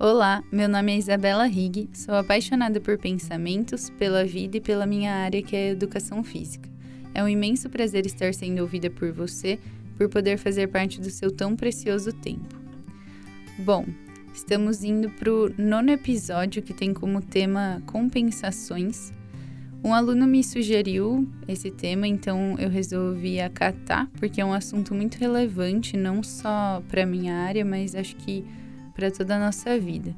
Olá, meu nome é Isabela Rig, sou apaixonada por pensamentos, pela vida e pela minha área que é a educação física. É um imenso prazer estar sendo ouvida por você, por poder fazer parte do seu tão precioso tempo. Bom, estamos indo para o nono episódio que tem como tema compensações. Um aluno me sugeriu esse tema, então eu resolvi acatar, porque é um assunto muito relevante, não só para minha área, mas acho que para toda a nossa vida.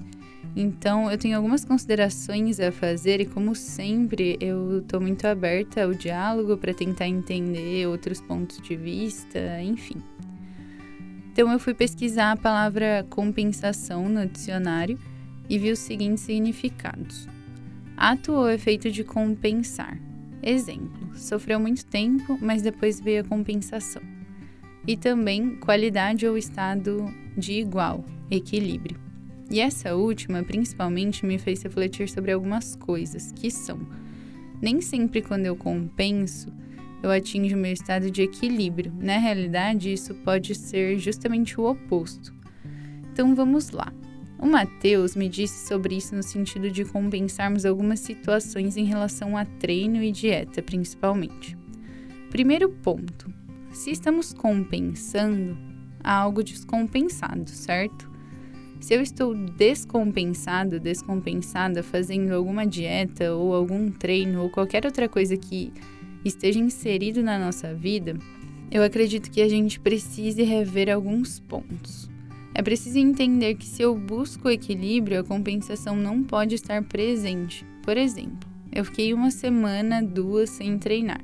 Então, eu tenho algumas considerações a fazer e, como sempre, eu estou muito aberta ao diálogo para tentar entender outros pontos de vista, enfim. Então, eu fui pesquisar a palavra compensação no dicionário e vi os seguintes significados: ato ou efeito de compensar. Exemplo: sofreu muito tempo, mas depois veio a compensação. E também qualidade ou estado de igual, equilíbrio. E essa última, principalmente, me fez refletir sobre algumas coisas, que são: nem sempre quando eu compenso, eu atinjo meu estado de equilíbrio. Na realidade, isso pode ser justamente o oposto. Então vamos lá. O Mateus me disse sobre isso no sentido de compensarmos algumas situações em relação a treino e dieta, principalmente. Primeiro ponto: se estamos compensando, há algo descompensado, certo? Se eu estou descompensado, descompensada fazendo alguma dieta ou algum treino ou qualquer outra coisa que esteja inserido na nossa vida, eu acredito que a gente precise rever alguns pontos. É preciso entender que se eu busco equilíbrio, a compensação não pode estar presente. Por exemplo, eu fiquei uma semana, duas sem treinar.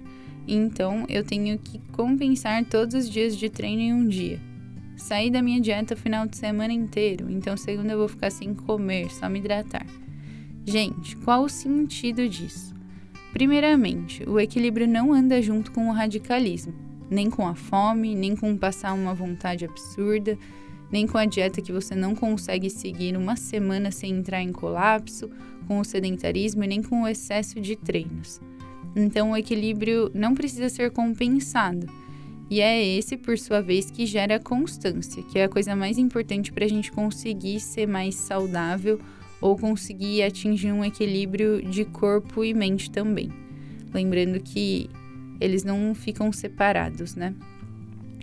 Então, eu tenho que compensar todos os dias de treino em um dia. Saí da minha dieta o final de semana inteiro, então segunda eu vou ficar sem comer, só me hidratar. Gente, qual o sentido disso? Primeiramente, o equilíbrio não anda junto com o radicalismo, nem com a fome, nem com passar uma vontade absurda, nem com a dieta que você não consegue seguir uma semana sem entrar em colapso, com o sedentarismo e nem com o excesso de treinos. Então, o equilíbrio não precisa ser compensado e é esse, por sua vez, que gera constância, que é a coisa mais importante para a gente conseguir ser mais saudável ou conseguir atingir um equilíbrio de corpo e mente também. Lembrando que eles não ficam separados, né?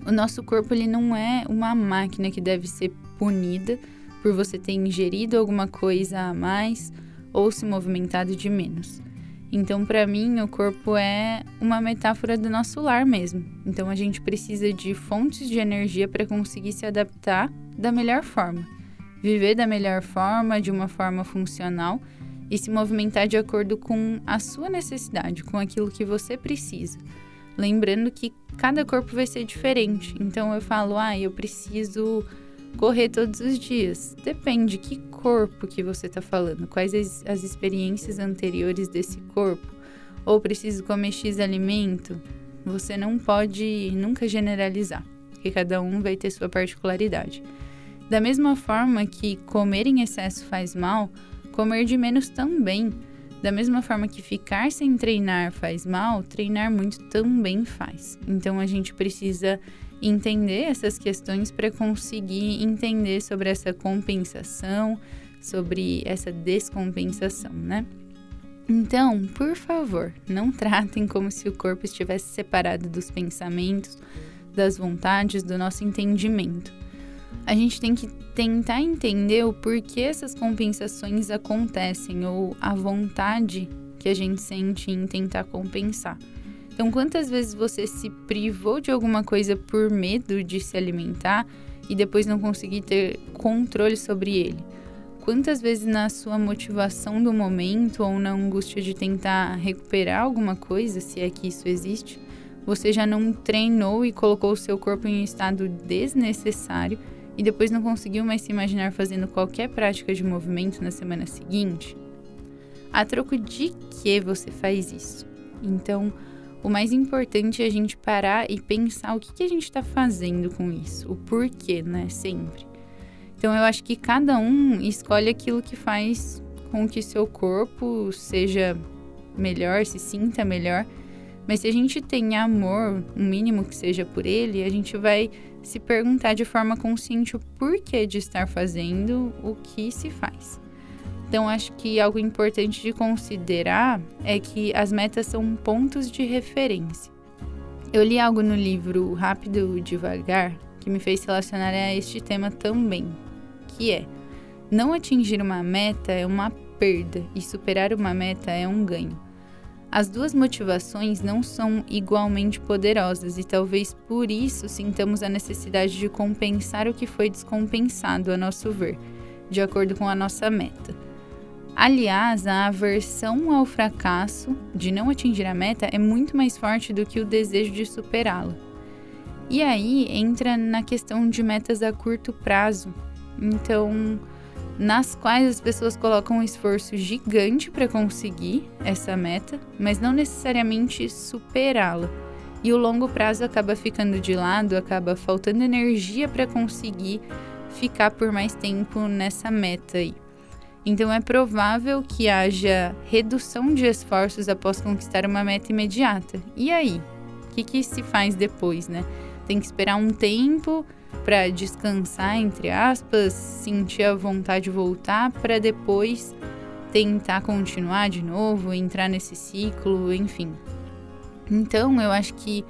O nosso corpo ele não é uma máquina que deve ser punida por você ter ingerido alguma coisa a mais ou se movimentado de menos. Então, para mim, o corpo é uma metáfora do nosso lar mesmo. Então, a gente precisa de fontes de energia para conseguir se adaptar da melhor forma, viver da melhor forma, de uma forma funcional e se movimentar de acordo com a sua necessidade, com aquilo que você precisa. Lembrando que cada corpo vai ser diferente. Então, eu falo, ah, eu preciso correr todos os dias. Depende que corpo que você está falando, quais as, as experiências anteriores desse corpo. Ou preciso comer X alimento. Você não pode nunca generalizar, porque cada um vai ter sua particularidade. Da mesma forma que comer em excesso faz mal, comer de menos também. Da mesma forma que ficar sem treinar faz mal, treinar muito também faz. Então a gente precisa entender essas questões para conseguir entender sobre essa compensação, sobre essa descompensação, né? Então, por favor, não tratem como se o corpo estivesse separado dos pensamentos, das vontades, do nosso entendimento. A gente tem que tentar entender o porquê essas compensações acontecem ou a vontade que a gente sente em tentar compensar. Então, quantas vezes você se privou de alguma coisa por medo de se alimentar e depois não conseguir ter controle sobre ele? Quantas vezes na sua motivação do momento ou na angústia de tentar recuperar alguma coisa, se é que isso existe, você já não treinou e colocou o seu corpo em um estado desnecessário e depois não conseguiu mais se imaginar fazendo qualquer prática de movimento na semana seguinte? A troco de que você faz isso? Então, o mais importante é a gente parar e pensar o que, que a gente está fazendo com isso, o porquê, né? Sempre. Então eu acho que cada um escolhe aquilo que faz com que seu corpo seja melhor, se sinta melhor. Mas se a gente tem amor, o um mínimo que seja por ele, a gente vai se perguntar de forma consciente o porquê de estar fazendo o que se faz. Então, acho que algo importante de considerar é que as metas são pontos de referência. Eu li algo no livro Rápido Devagar que me fez relacionar a este tema também, que é: não atingir uma meta é uma perda e superar uma meta é um ganho. As duas motivações não são igualmente poderosas e talvez por isso sintamos a necessidade de compensar o que foi descompensado, a nosso ver, de acordo com a nossa meta. Aliás, a aversão ao fracasso de não atingir a meta é muito mais forte do que o desejo de superá-la. E aí entra na questão de metas a curto prazo. Então, nas quais as pessoas colocam um esforço gigante para conseguir essa meta, mas não necessariamente superá-la. E o longo prazo acaba ficando de lado, acaba faltando energia para conseguir ficar por mais tempo nessa meta aí. Então é provável que haja redução de esforços após conquistar uma meta imediata. E aí? O que, que se faz depois, né? Tem que esperar um tempo para descansar, entre aspas, sentir a vontade de voltar para depois tentar continuar de novo, entrar nesse ciclo, enfim. Então, eu acho que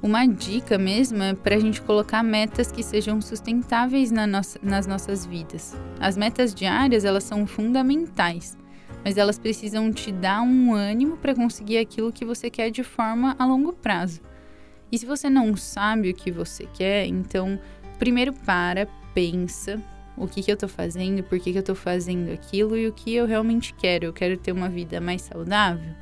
uma dica mesmo é para a gente colocar metas que sejam sustentáveis na nossa, nas nossas vidas. As metas diárias elas são fundamentais, mas elas precisam te dar um ânimo para conseguir aquilo que você quer de forma a longo prazo. E se você não sabe o que você quer, então primeiro para, pensa o que, que eu tô fazendo, por que, que eu tô fazendo aquilo e o que eu realmente quero. Eu quero ter uma vida mais saudável,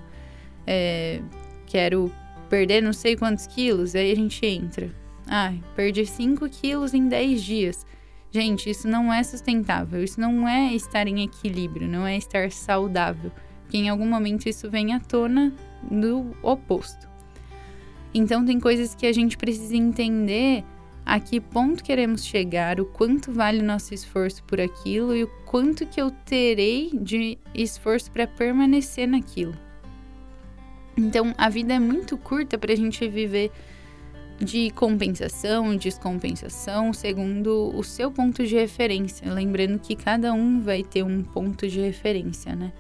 é, quero perder não sei quantos quilos, aí a gente entra. Ah, perdi 5 quilos em 10 dias. Gente, isso não é sustentável, isso não é estar em equilíbrio, não é estar saudável. Porque em algum momento isso vem à tona do oposto. Então, tem coisas que a gente precisa entender a que ponto queremos chegar, o quanto vale o nosso esforço por aquilo e o quanto que eu terei de esforço para permanecer naquilo. Então, a vida é muito curta para a gente viver de compensação e descompensação segundo o seu ponto de referência. Lembrando que cada um vai ter um ponto de referência, né?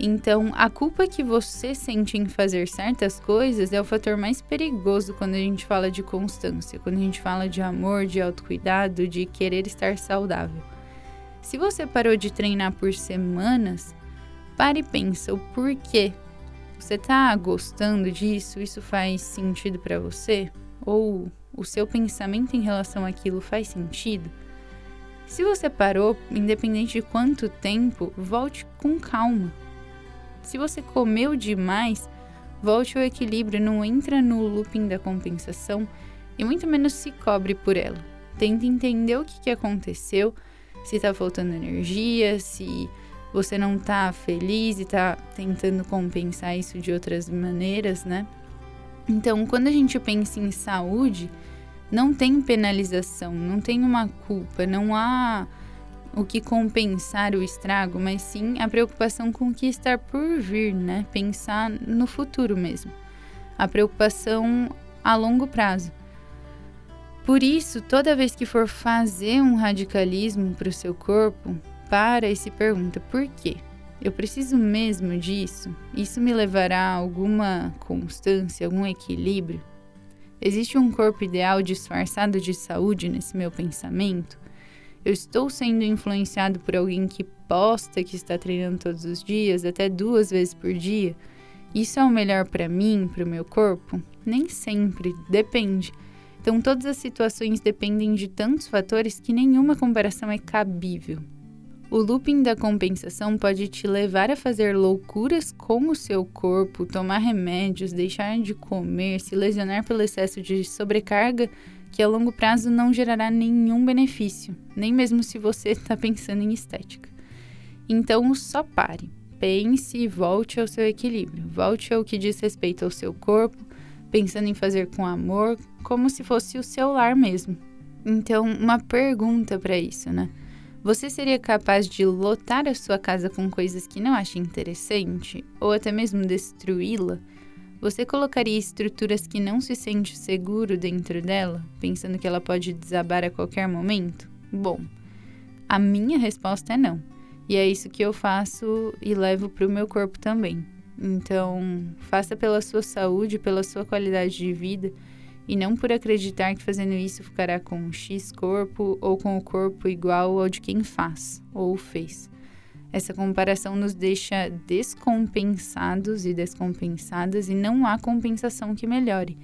Então, a culpa que você sente em fazer certas coisas é o fator mais perigoso quando a gente fala de constância, quando a gente fala de amor, de autocuidado, de querer estar saudável. Se você parou de treinar por semanas, pare e pensa o porquê. Você está gostando disso? Isso faz sentido para você? Ou o seu pensamento em relação àquilo faz sentido? Se você parou, independente de quanto tempo, volte com calma se você comeu demais, volte ao equilíbrio, não entra no looping da compensação e muito menos se cobre por ela. Tente entender o que, que aconteceu, se está faltando energia, se você não está feliz e está tentando compensar isso de outras maneiras, né? Então, quando a gente pensa em saúde, não tem penalização, não tem uma culpa, não há o que compensar o estrago, mas sim a preocupação com o que está por vir, né? Pensar no futuro mesmo. A preocupação a longo prazo. Por isso, toda vez que for fazer um radicalismo para o seu corpo, para e se pergunta por quê? Eu preciso mesmo disso? Isso me levará a alguma constância, algum equilíbrio? Existe um corpo ideal disfarçado de saúde nesse meu pensamento? Eu estou sendo influenciado por alguém que posta que está treinando todos os dias, até duas vezes por dia. Isso é o melhor para mim, para o meu corpo? Nem sempre, depende. Então, todas as situações dependem de tantos fatores que nenhuma comparação é cabível. O looping da compensação pode te levar a fazer loucuras com o seu corpo, tomar remédios, deixar de comer, se lesionar pelo excesso de sobrecarga que a longo prazo não gerará nenhum benefício, nem mesmo se você está pensando em estética. Então, só pare, pense e volte ao seu equilíbrio, volte ao que diz respeito ao seu corpo, pensando em fazer com amor, como se fosse o seu lar mesmo. Então, uma pergunta para isso, né? Você seria capaz de lotar a sua casa com coisas que não acha interessante, ou até mesmo destruí-la, Você colocaria estruturas que não se sente seguro dentro dela, pensando que ela pode desabar a qualquer momento? Bom, a minha resposta é não. E é isso que eu faço e levo para o meu corpo também. Então, faça pela sua saúde, pela sua qualidade de vida e não por acreditar que fazendo isso ficará com um X corpo ou com o corpo igual ao de quem faz ou fez. Essa comparação nos deixa descompensados e descompensadas e não há compensação que melhore.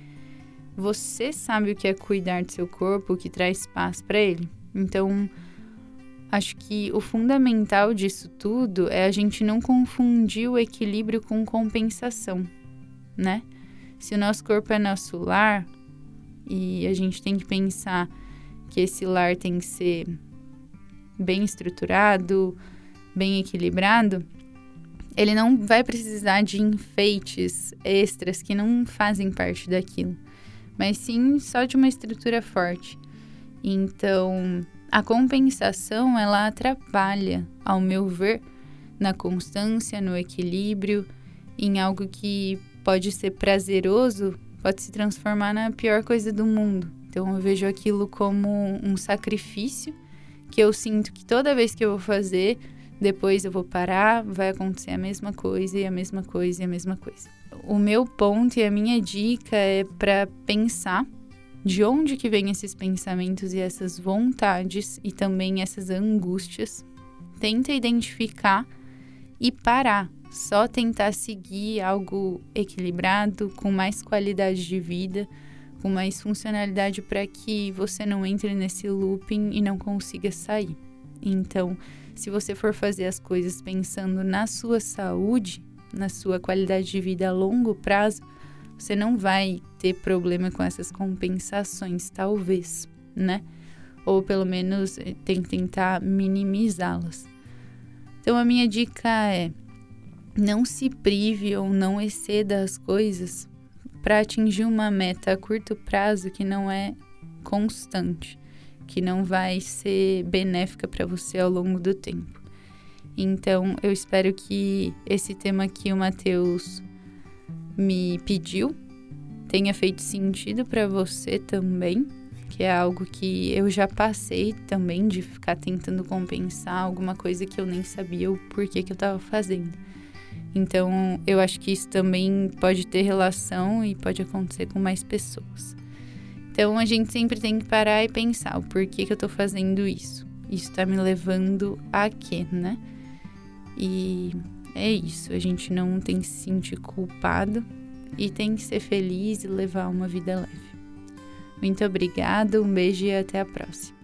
Você sabe o que é cuidar do seu corpo, o que traz paz para ele. Então, acho que o fundamental disso tudo é a gente não confundir o equilíbrio com compensação, né? Se o nosso corpo é nosso lar e a gente tem que pensar que esse lar tem que ser bem estruturado, bem equilibrado, ele não vai precisar de enfeites extras que não fazem parte daquilo, mas sim só de uma estrutura forte. Então, a compensação ela atrapalha, ao meu ver, na constância, no equilíbrio, em algo que pode ser prazeroso, pode se transformar na pior coisa do mundo. Então eu vejo aquilo como um sacrifício que eu sinto que toda vez que eu vou fazer, depois eu vou parar, vai acontecer a mesma coisa e a mesma coisa e a mesma coisa. O meu ponto e a minha dica é para pensar de onde que vêm esses pensamentos e essas vontades e também essas angústias. Tenta identificar e parar. Só tentar seguir algo equilibrado, com mais qualidade de vida, com mais funcionalidade para que você não entre nesse looping e não consiga sair. Então, se você for fazer as coisas pensando na sua saúde, na sua qualidade de vida a longo prazo, você não vai ter problema com essas compensações, talvez, né? Ou pelo menos eh, tem que tentar minimizá-las. Então a minha dica é: não se prive ou não exceda as coisas para atingir uma meta a curto prazo que não é constante que não vai ser benéfica para você ao longo do tempo. Então, eu espero que esse tema que o Matheus me pediu tenha feito sentido para você também, que é algo que eu já passei também de ficar tentando compensar alguma coisa que eu nem sabia o porquê que eu estava fazendo. Então, eu acho que isso também pode ter relação e pode acontecer com mais pessoas. Então a gente sempre tem que parar e pensar o porquê que eu tô fazendo isso. Isso tá me levando a quê, né? E é isso, a gente não tem que se sentir culpado e tem que ser feliz e levar uma vida leve. Muito obrigada, um beijo e até a próxima.